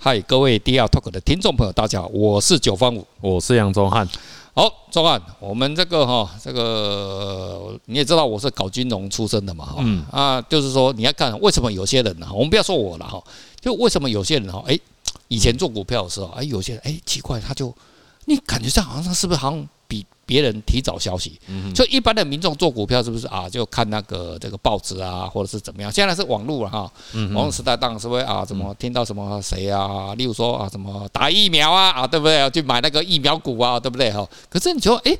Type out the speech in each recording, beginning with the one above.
嗨，各位 DR Talk 的听众朋友，大家好，我是九方五，我是杨宗汉。好，宗汉，我们这个哈，这个你也知道，我是搞金融出身的嘛，哈，嗯。啊，就是说你要看为什么有些人呢，我们不要说我了哈，就为什么有些人哈，哎，以前做股票的时候，哎，有些人哎奇怪，他就你感觉上好像他是不是好像比。别人提早消息，就一般的民众做股票是不是啊？就看那个这个报纸啊，或者是怎么样？现在是网络了哈，网络时代当然是会啊，怎么听到什么谁啊？例如说啊，什么打疫苗啊啊，对不对？去买那个疫苗股啊，对不对？哈，可是你说，哎，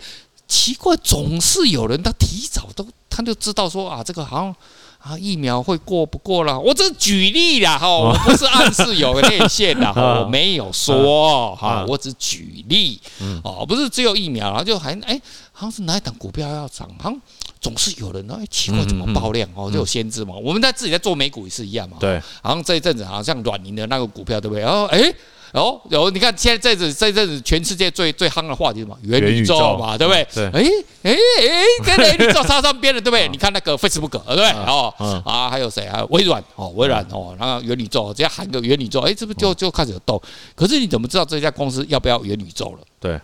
奇怪，总是有人他提早都他就知道说啊，这个好像。啊，疫苗会过不过了？我只是举例啦，哈，我不是暗示有个内线的，我没有说哈，我只举例，哦，不是只有疫苗，然后就还哎，好像是哪一档股票要涨，好像总是有人哎，奇怪怎么爆量哦，就有先知嘛。我们在自己在做美股也是一样嘛，对，好像这一阵子好像软银的那个股票对不对？然后哎。哦，有你看，现在这阵这阵子全世界最最夯的话题是什么？元宇宙嘛，对不对？对。哎哎哎，跟元宇宙插上边了，对不对？你看那个 Facebook，对不对？哦啊，还有谁？啊微软哦，微软哦，然后元宇宙，只要喊个元宇宙，哎，这不就就开始有动？可是你怎么知道这家公司要不要元宇宙了？对，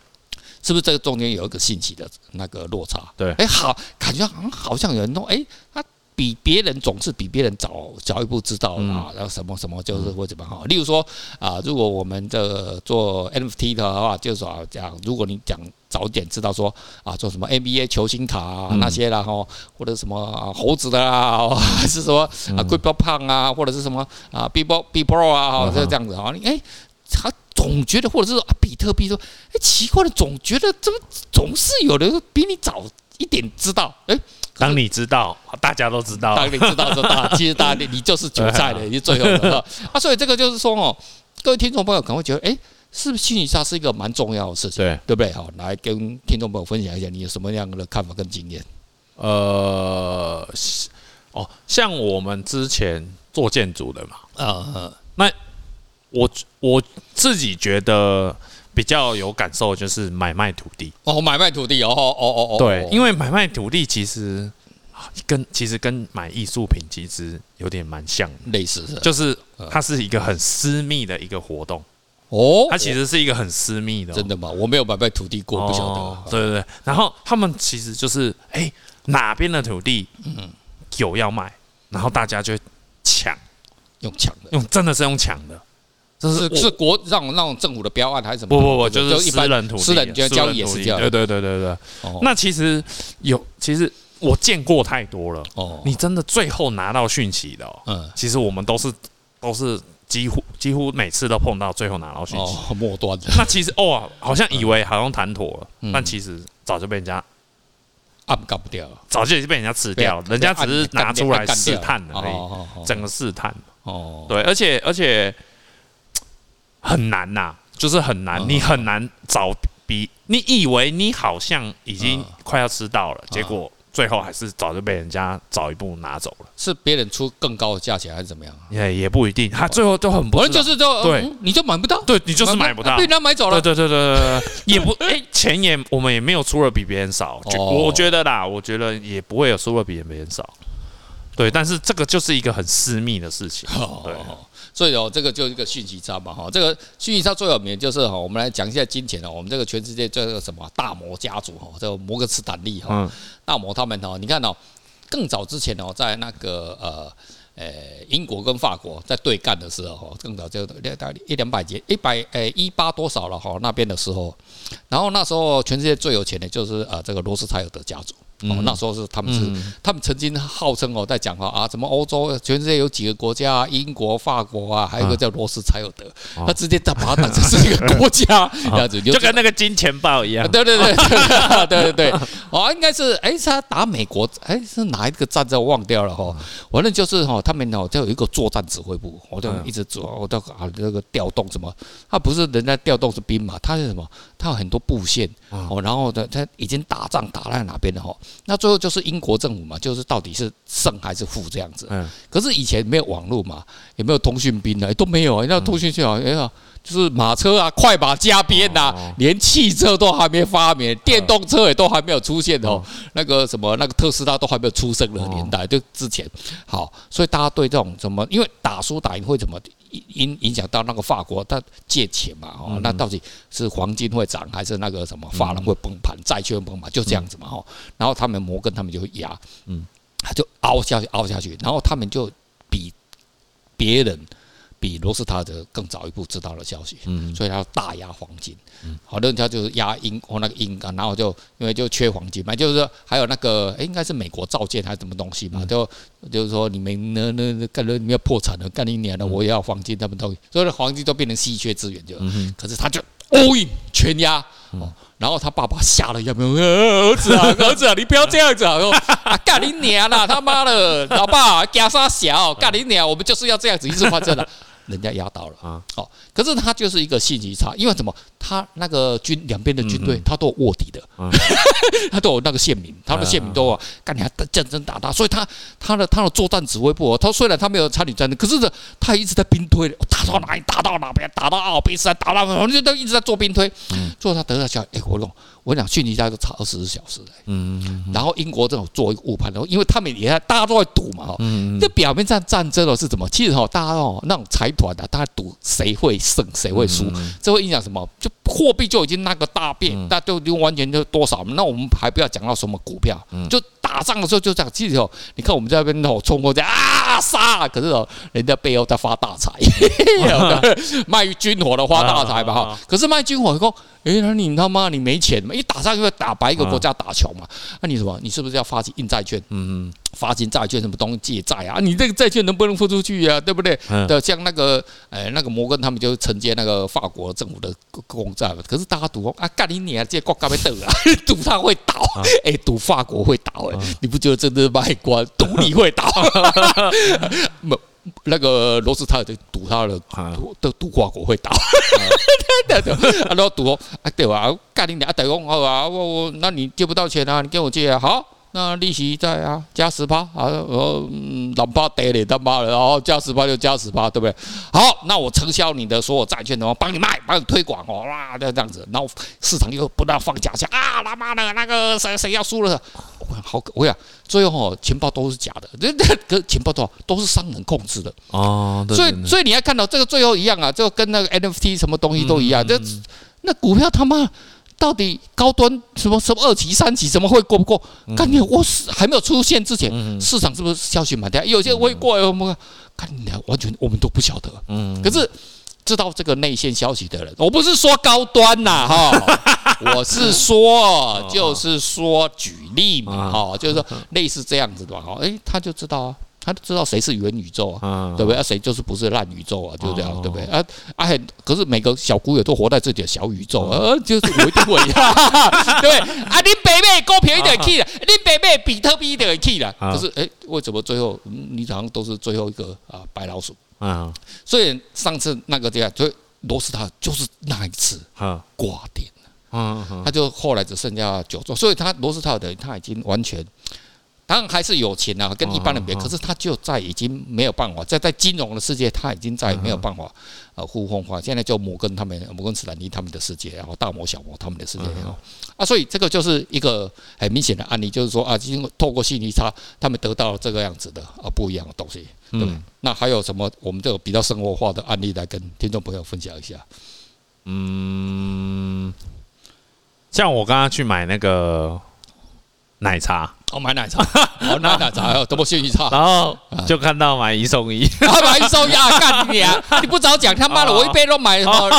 是不是这个中间有一个信息的那个落差？对。哎，好，感觉好像好像有人弄，哎，他。比别人总是比别人早早一步知道啊，然后什么什么就是会怎么好。例如说啊，如果我们这做 NFT 的话，就是说讲，如果你讲早点知道说啊，做什么 NBA 球星卡啊那些然后或者什么猴子的 啊，还是说啊 CryptoPunk 啊，或者是什么啊 Beeple Beeple 啊，就这样子啊，哎，他总觉得或者是说啊比特币说，哎奇怪的，总觉得怎么总是有人比你早一点知道，哎。当你知道，大家都知道。当你知道，说大，其实大家你就是韭菜的，你最后的啊。所以这个就是说哦，各位听众朋友可能会觉得，哎，是不是心理上是一个蛮重要的事情？对，对不对？好，来跟听众朋友分享一下，你有什么样的看法跟经验？呃，哦，像我们之前做建筑的嘛，嗯嗯，那我我自己觉得。比较有感受就是买卖土地。哦，买卖土地哦哦哦哦，对，因为买卖土地其实跟其实跟买艺术品其实有点蛮像，类似的，就是它是一个很私密的一个活动。哦，它其实是一个很私密的，真的吗？我没有买卖土地过，不晓得。对对对，然后他们其实就是哎哪边的土地嗯。有要卖，然后大家就抢，用抢的，用真的是用抢的。是是国让那种政府的标案还是什么？不不不，就是私人土地，私人交易也是这样。对对对对对。那其实有，其实我见过太多了。哦。你真的最后拿到讯息的，嗯，其实我们都是都是几乎几乎每次都碰到最后拿到讯息。哦，末端的。那其实哦，好像以为好像谈妥了，但其实早就被人家按搞不掉了，早就已经被人家吃掉了。人家只是拿出来试探而已，整个试探。哦。对，而且而且。很难呐、啊，就是很难，你很难找比你以为你好像已经快要吃到了，结果最后还是早就被人家早一步拿走了。是别人出更高的价钱还是怎么样？也也不一定，他最后都很不，反正就是就对，你就买不到，对你就是买不到，被人家买走了。对对对对对，也不 哎，钱也我们也没有出了比别人少，我觉得啦，我觉得也不会有出了比别人少。对，但是这个就是一个很私密的事情。对。所以哦，这个就是一个讯息差嘛哈。这个讯息差最有名就是哈，我们来讲一下金钱哦。我们这个全世界这个什么大摩家族哈，这个摩根斯坦利哈，大摩他们哦，你看哦，更早之前哦，在那个呃呃英国跟法国在对干的时候哈，更早就大概一两百几一百呃一八多少了哈那边的时候，然后那时候全世界最有钱的就是呃这个罗斯柴尔德家族。哦，那时候是他们是，他们曾经号称哦，在讲话啊，什么欧洲全世界有几个国家，英国、法国啊，还有一个叫罗斯柴尔德，他直接把它当成是一个国家 这样子，就跟那个金钱豹一样。对对对 对对对对，哦，应该是哎，是他打美国，哎，是哪一个战争我忘掉了哈，反正就是哈，他们哦，就有一个作战指挥部，我就一直做，我都啊那个调动什么，他不是人家调动是兵马，他是什么？他有很多布线哦，然后呢，他已经打仗打在哪边了哈。那最后就是英国政府嘛，就是到底是胜还是负这样子。嗯。可是以前没有网络嘛，也没有通讯兵呢，都没有。那通讯信号，哎呀，就是马车啊，快马加鞭呐、啊，连汽车都还没发明，电动车也都还没有出现哦。那个什么，那个特斯拉都还没有出生的年代，就之前。好，所以大家对这种什么，因为打输打赢会怎么影影响到那个法国，他借钱嘛，哦，那到底是黄金会涨，还是那个什么法郎会崩盘，债券崩盘，就这样子嘛，哦。然后他们摩根他们就会压，嗯，他就凹下去，凹下去，然后他们就比别人。比罗斯塔德更早一步知道了消息，嗯，所以他要大压黄金，嗯，好多人家就是压英或那个英啊，然后就因为就缺黄金嘛，就是说还有那个诶，应该是美国造舰还是什么东西嘛，就就是说你们那那那干了你要破产了，干一年了，我也要黄金，他们都所以黄金都变成稀缺资源就，可是他就 all in 全压，哦，然后他爸爸吓了一跳，儿子啊儿子啊，你不要这样子啊，啊干你娘啦，他妈的，老爸加沙小干你娘，我们就是要这样子一直发展的。人家压倒了啊！好，可是他就是一个信息差，因为什么？他那个军两边的军队，他都有卧底的，他都有那个县民，他的县民都啊，干你还战争打他，所以他他的他的作战指挥部，他虽然他没有参与战争，可是呢，他一直在兵推，打到哪里打到哪边，打到阿尔卑斯，打到就都一直在做兵推，最后他得到消息，哎，我讲。我想逊尼加就差二十四小时嘞，嗯，然后英国这种做一个误判，然后因为他们也在大家都在赌嘛，哈，嗯，这表面上战争哦是怎么？其实哈，大家哦那种财团啊，大家赌谁会胜，谁会输，这会影响什么？就货币就已经那个大变，那就就完全就多少？那我们还不要讲到什么股票，就打仗的时候就这样。其实哦，你看我们在那边哦冲过去啊杀，可是哦人家背后在发大财，卖军火的发大财嘛哈。可是卖军火说。哎，那你他妈你没钱嘛？一打仗就要打白一个国家打穷嘛？那你什么？你是不是要发起印债券？嗯嗯，发行债券什么东西借债啊？你这个债券能不能付出去呀？对不对？的像那个哎那个摩根他们就承接那个法国政府的公债嘛。可是大家赌啊，干你娘！这国家被得啊，赌他会倒。哎，赌法国会倒哎，你不觉得真的卖官赌你会倒？那个罗斯塔尔就赌他的，赌赌法国会倒，对对对，然后赌啊对吧？干你俩等于好啊，我我那你借不到钱啊，你跟我借啊，好，那利息在啊，加十八啊，呃，哪怕得嘞他妈的，然后加十八就加十八，对不对？好，那我承销你的所有债券的话，帮你卖，帮你推广哦，哇，就这样子，然后市场又不断放假象啊，他妈的那个谁谁要输了。好，我讲最后哦情报都是假的，这这个情报都都是商人控制的哦。所以所以你要看到这个最后一样啊，就跟那个 NFT 什么东西都一样。这那股票他妈到底高端什么什么二级三级怎么会过不过？干你我是还没有出现之前，市场是不是消息满天？有些会过，我们看你完全我们都不晓得。嗯，可是。知道这个内线消息的人，我不是说高端呐，哈，我是说，就是说举例嘛，哈，就是说类似这样子的，哈，诶，他就知道啊，他就知道谁是元宇宙啊，对不对？啊，谁就是不是烂宇宙啊，就这样，对不对？啊啊，可是每个小股友都活在自己的小宇宙，呃，就是我一定会，对不对？啊，你北美股票一点 key 了，你北美比特币一点 key 了，可是诶，为什么最后你好像都是最后一个啊白老鼠？啊，所以上次那个这样，所以罗斯塔就是那一次挂点。了，嗯，他就后来只剩下九座，所以他罗斯塔的他已经完全，当然还是有钱啊，跟一般人比，可是他就在已经没有办法，在在金融的世界他已经在没有办法呃呼风唤雨，现在就摩根他们摩根士丹利他们的世界，然后大摩小摩他们的世界啊，所以这个就是一个很明显的案例，就是说啊，经过透过信息差，他们得到了这个样子的啊不一样的东西。对，那还有什么？我们这个比较生活化的案例来跟听众朋友分享一下。嗯，像我刚刚去买那个奶茶，哦，买奶茶，我，买奶茶，哦，多么信息差，然后就看到买一送一，然 后买一送一啊！干你啊！你不早讲，他妈的，我一杯都买什么？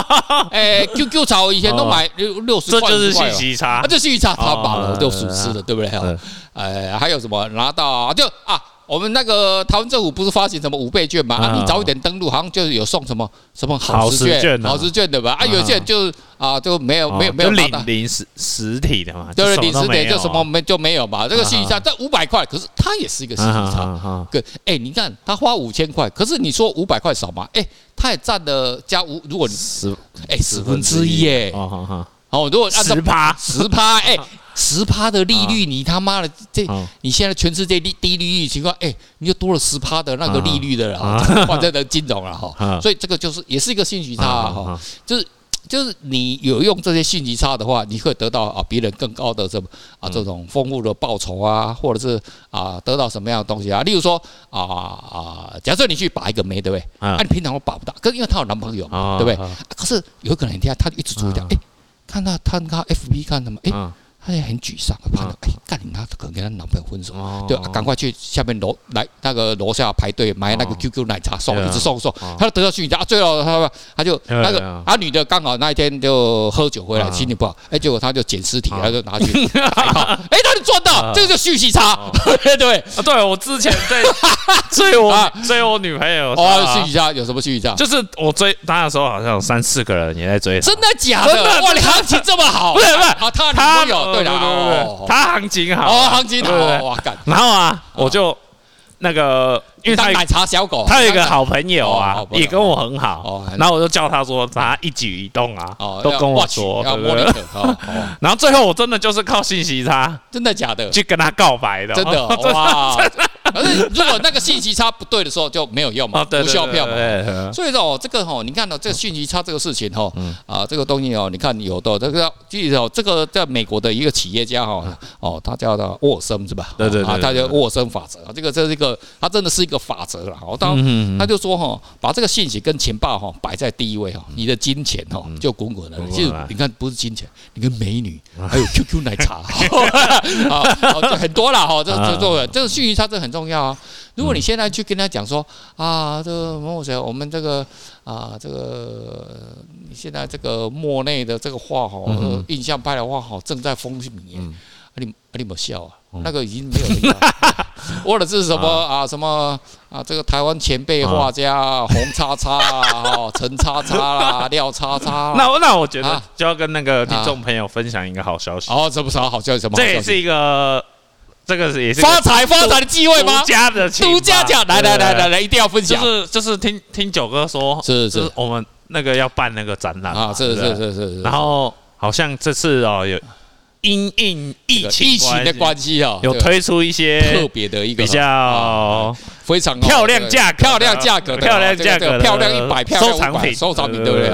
哎，QQ 茶我以前都买六六十块，这就是信息差，这信息差，他妈的六十四的，对不对？哎，还有什么拿到就啊？我们那个台湾政府不是发行什么五倍券嘛？啊，你早一点登录，好像就是有送什么什么好食券、好食券对吧？啊，有些人就啊就没有没有没有领领实实体的嘛，对，领实体就什么没就没有嘛。这个信息差这五百块，可是它也是一个信息差。对，哎，你看他花五千块，可是你说五百块少吗？哎，他也占了加五，如果你十哎十分之一哎，好，如果按照十趴十趴哎。十趴的利率，你他妈的这，你现在全世界低低利率情况，哎，你就多了十趴的那个利率的了，换这的金融了哈。所以这个就是也是一个信息差哈，就是。就是你有用这些信息差的话，你会得到啊别人更高的这啊这种丰富的报酬啊，或者是啊得到什么样的东西啊？例如说啊啊，假设你去把一个妹，对不对？啊，你平常我把不到，可是因为她有男朋友，对不对？可是有可能一天他一直注意到，哎，看到他看 FB 看什么？哎。他也很沮丧，怕到哎，干你他可能跟她男朋友分手，对，赶快去下面楼来那个楼下排队买那个 QQ 奶茶送，一直送送，他就得到讯息，啊，最后他他就那个啊。女的刚好那一天就喝酒回来，心情不好，哎，结果他就捡尸体，他就拿去 哎，他就赚到，这个就讯息差，对。对，我之前在 追我追我女朋友，哦，讯息差有什么讯息差？就是我追他的时候，好像有三四个人也在追，真的假的？哇，你行情这么好，不是不是，啊，他女朋友。对对对，他行情好，哦，行情好，哇干！然后啊，我就那个，因为他奶茶小狗，他有一个好朋友啊，也跟我很好，哦然后我就叫他说，他一举一动啊，都跟我说，对不对？然后最后我真的就是靠信息差，真的假的？去跟他告白的，真的 哇！可是如果那个信息差不对的时候就没有用嘛，无效票嘛。所以说哦，这个哈，你看到这个信息差这个事情哈，啊，这个东西哦，你看有的这个，记得哦，这个在美国的一个企业家哈，哦，他叫做沃森是吧？对对对，他叫沃森法则，这个这是一个，他真的是一个法则了。哦，当他就说哈，把这个信息跟钱包哈摆在第一位哈，你的金钱哈就滚滚的。其实你看不是金钱，你跟美女还有 QQ 奶茶啊，很多了哈，这这这这个信息差这很重要。啊！如果你现在去跟他讲说啊，这个某某谁，我们这个啊，这个你现在这个莫内的这个画哈，印象派的画哈，正在风靡。你你没笑啊？那个已经没有人了。或者是什么啊？什么啊？这个台湾前辈画家 红叉叉啊，陈叉叉啦，廖叉叉。那那我觉得就要跟那个听众朋友分享一个好消息。哦，这不是好消息？什么？这也是一个。这个是也是发财发财的机会吗？独家的，独家奖，来来来来来，一定要分享。就是就是听听九哥说，是是，我们那个要办那个展览啊，是是是是。然后好像这次哦，有因应疫情疫情的关系。哦，有推出一些特别的一个比较非常漂亮价漂亮价格漂亮价格漂亮一百漂亮五百收藏品，对不对？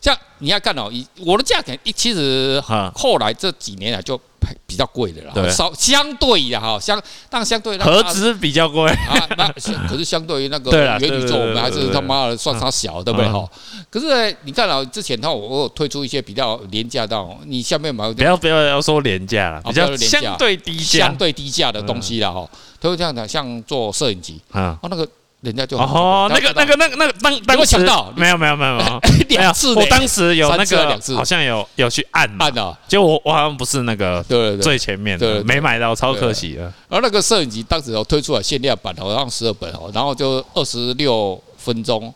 像你要看哦，以我的价格，一其实后来这几年来就。比较贵的啦，稍相对的哈，相但相对盒子比较贵。啊，那可是相对于那个元宇宙，我们还是他妈的算它小，对不对？哈？可是你看了之前，的话我有推出一些比较廉价的，你下面买不要不要要说廉价了，比较相对低价。相对低价的东西了哈，都是这样的，像做摄影机。啊，那个。人家就哦，那个那个那个那个当当时没有没有没有没有。两次，我当时有那个好像有有去按按的，结果我我好像不是那个对最前面的，没买到，超可惜的。而那个摄影机当时有推出来限量版，好像十二本哦，然后就二十六分钟，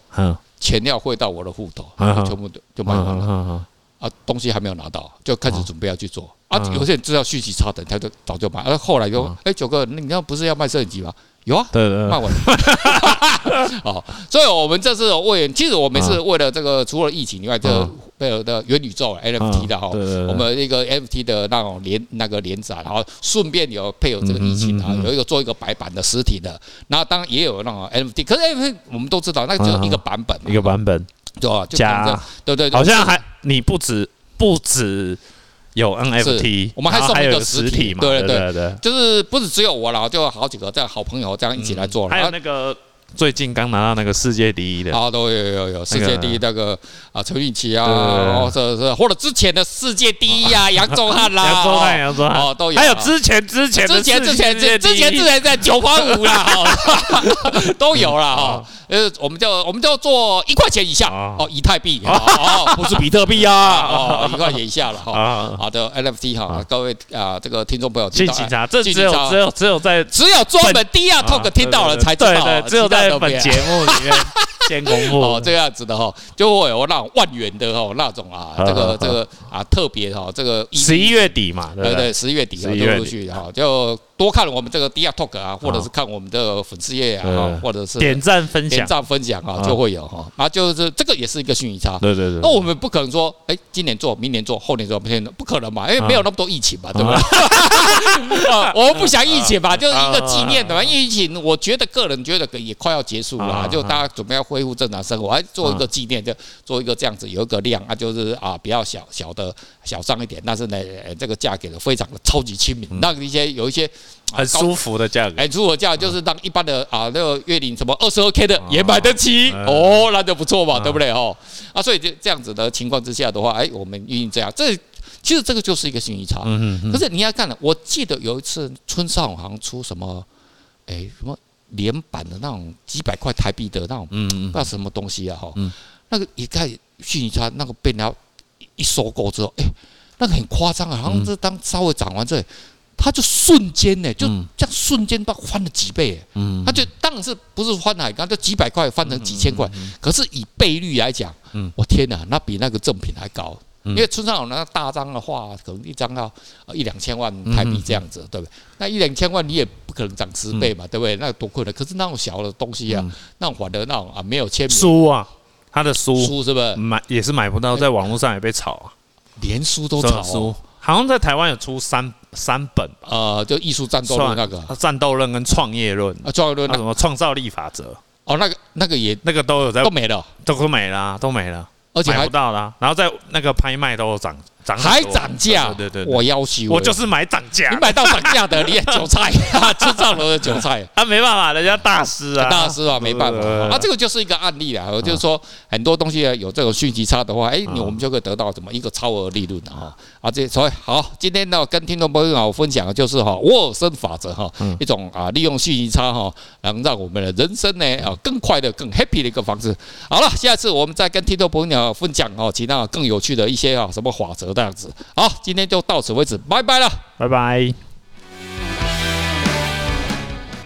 钱要汇到我的户头，全部就就卖完了。啊，东西还没有拿到，就开始准备要去做。啊。有些人知道讯息差等，他就早就买，而后来就哎九哥，你那不是要卖摄影机吗？有啊，对对，卖完了。哦，所以我们这次为，其实我们是为了这个，除了疫情以外，这个配合的元宇宙 NFT 的哈，我们一个 NFT 的那种连那个连载，然后顺便有配合这个疫情啊，有一个做一个白板的实体的，然后当然也有那种 NFT，可是 NFT 我们都知道，那只有一个版本，一个版本，对吧？加，对对，好像还你不止不止。有 NFT，我们还送一个实体嘛？对对对对，就是不是只有我了，就好几个这样好朋友这样一起来做。还有那个最近刚拿到那个世界第一的，啊，都有有有世界第一那个啊陈雨琦啊，哦是是，或者之前的世界第一啊 杨宗翰啦，杨宗翰杨宗翰。哦都有，还有之前之前之前之前之之前之前在九八五啦，都有了哈。呃，我们就我们就做一块钱以下哦，以太币哦，不是比特币啊，哦，一块钱以下了哈。好的，NFT 哈，各位啊，这个听众朋友，敬请查，这只有只有只有在只有专门第二 Talk 听到了才知道，对对，只有在本节目里面先公布 哦，这样子的哈，就会有那种万元的哈那种啊，这个这个啊特别哈，这个十一月底嘛，对对，十一月底啊，陆陆续续哈就。多看我们这个 d i a Talk 啊，或者是看我们的粉丝页啊，或者是点赞分享、点赞分享啊，就会有哈。啊，就是这个也是一个虚拟差。对对对。那我们不可能说，哎，今年做，明年做，后年做，不可能，不可能嘛，因为没有那么多疫情嘛，对不对？我们不想疫情嘛，就是一个纪念的嘛。疫情，我觉得个人觉得也快要结束了，就大家准备要恢复正常生活，还做一个纪念，就做一个这样子，有一个量啊，就是啊比较小小的小上一点，但是呢，这个价给的非常的超级亲民，让一些有一些。很舒服的价格，哎，舒服的价格就是让一般的啊那个月领什么二十二 K 的也买得起哦，那就不错嘛，对不对？哦？啊，所以这这样子的情况之下的话，哎，我们运营这样，这其实这个就是一个逊益差。可是你要看了，我记得有一次村上好像出什么，哎，什么连版的那种几百块台币的那种，嗯嗯，不知道什么东西啊哈，嗯，那个一看逊益差，那个被人家一收购之后，哎，那个很夸张啊，好像是当稍微涨完这。它就瞬间呢，就这样瞬间到翻了几倍，嗯，它就当然是不是翻海干，就几百块翻成几千块，可是以倍率来讲，嗯，我天哪，那比那个正品还高，因为村上有那个大张的画，可能一张要一两千万台币这样子，对不对？那一两千万你也不可能涨十倍嘛，对不对？那多亏了，可是那种小的东西啊，那种反的那种啊，没有签名。书啊，他的书。书是不是？买也是买不到，在网络上也被炒啊，连书都炒。好像在台湾有出三三本，呃，就艺术战斗论那个。战斗论跟创业论。啊，创业论那什么创造力法则。哦，那个那个也那个都有在都没了，都都没了，都没了，而且买不到了，然后在那个拍卖都有涨。还涨价？对对，我要求。我就是买涨价，你买到涨价的，你也韭菜，吃上楼的韭菜，啊，没办法，人家大师啊，大师啊，没办法，啊，这个就是一个案例啊，就是说很多东西有这种逊益差的话，哎，我们就可以得到什么一个超额利润啊，啊，这所以好，今天呢跟听众朋友分享的就是哈沃尔森法则哈，一种啊利用逊益差哈，能让我们的人生呢啊更快的、更 happy 的一个方式。好了，下次我们再跟听众朋友分享哦，其他更有趣的一些啊什么法则。这样子，好，今天就到此为止，拜拜了，拜拜。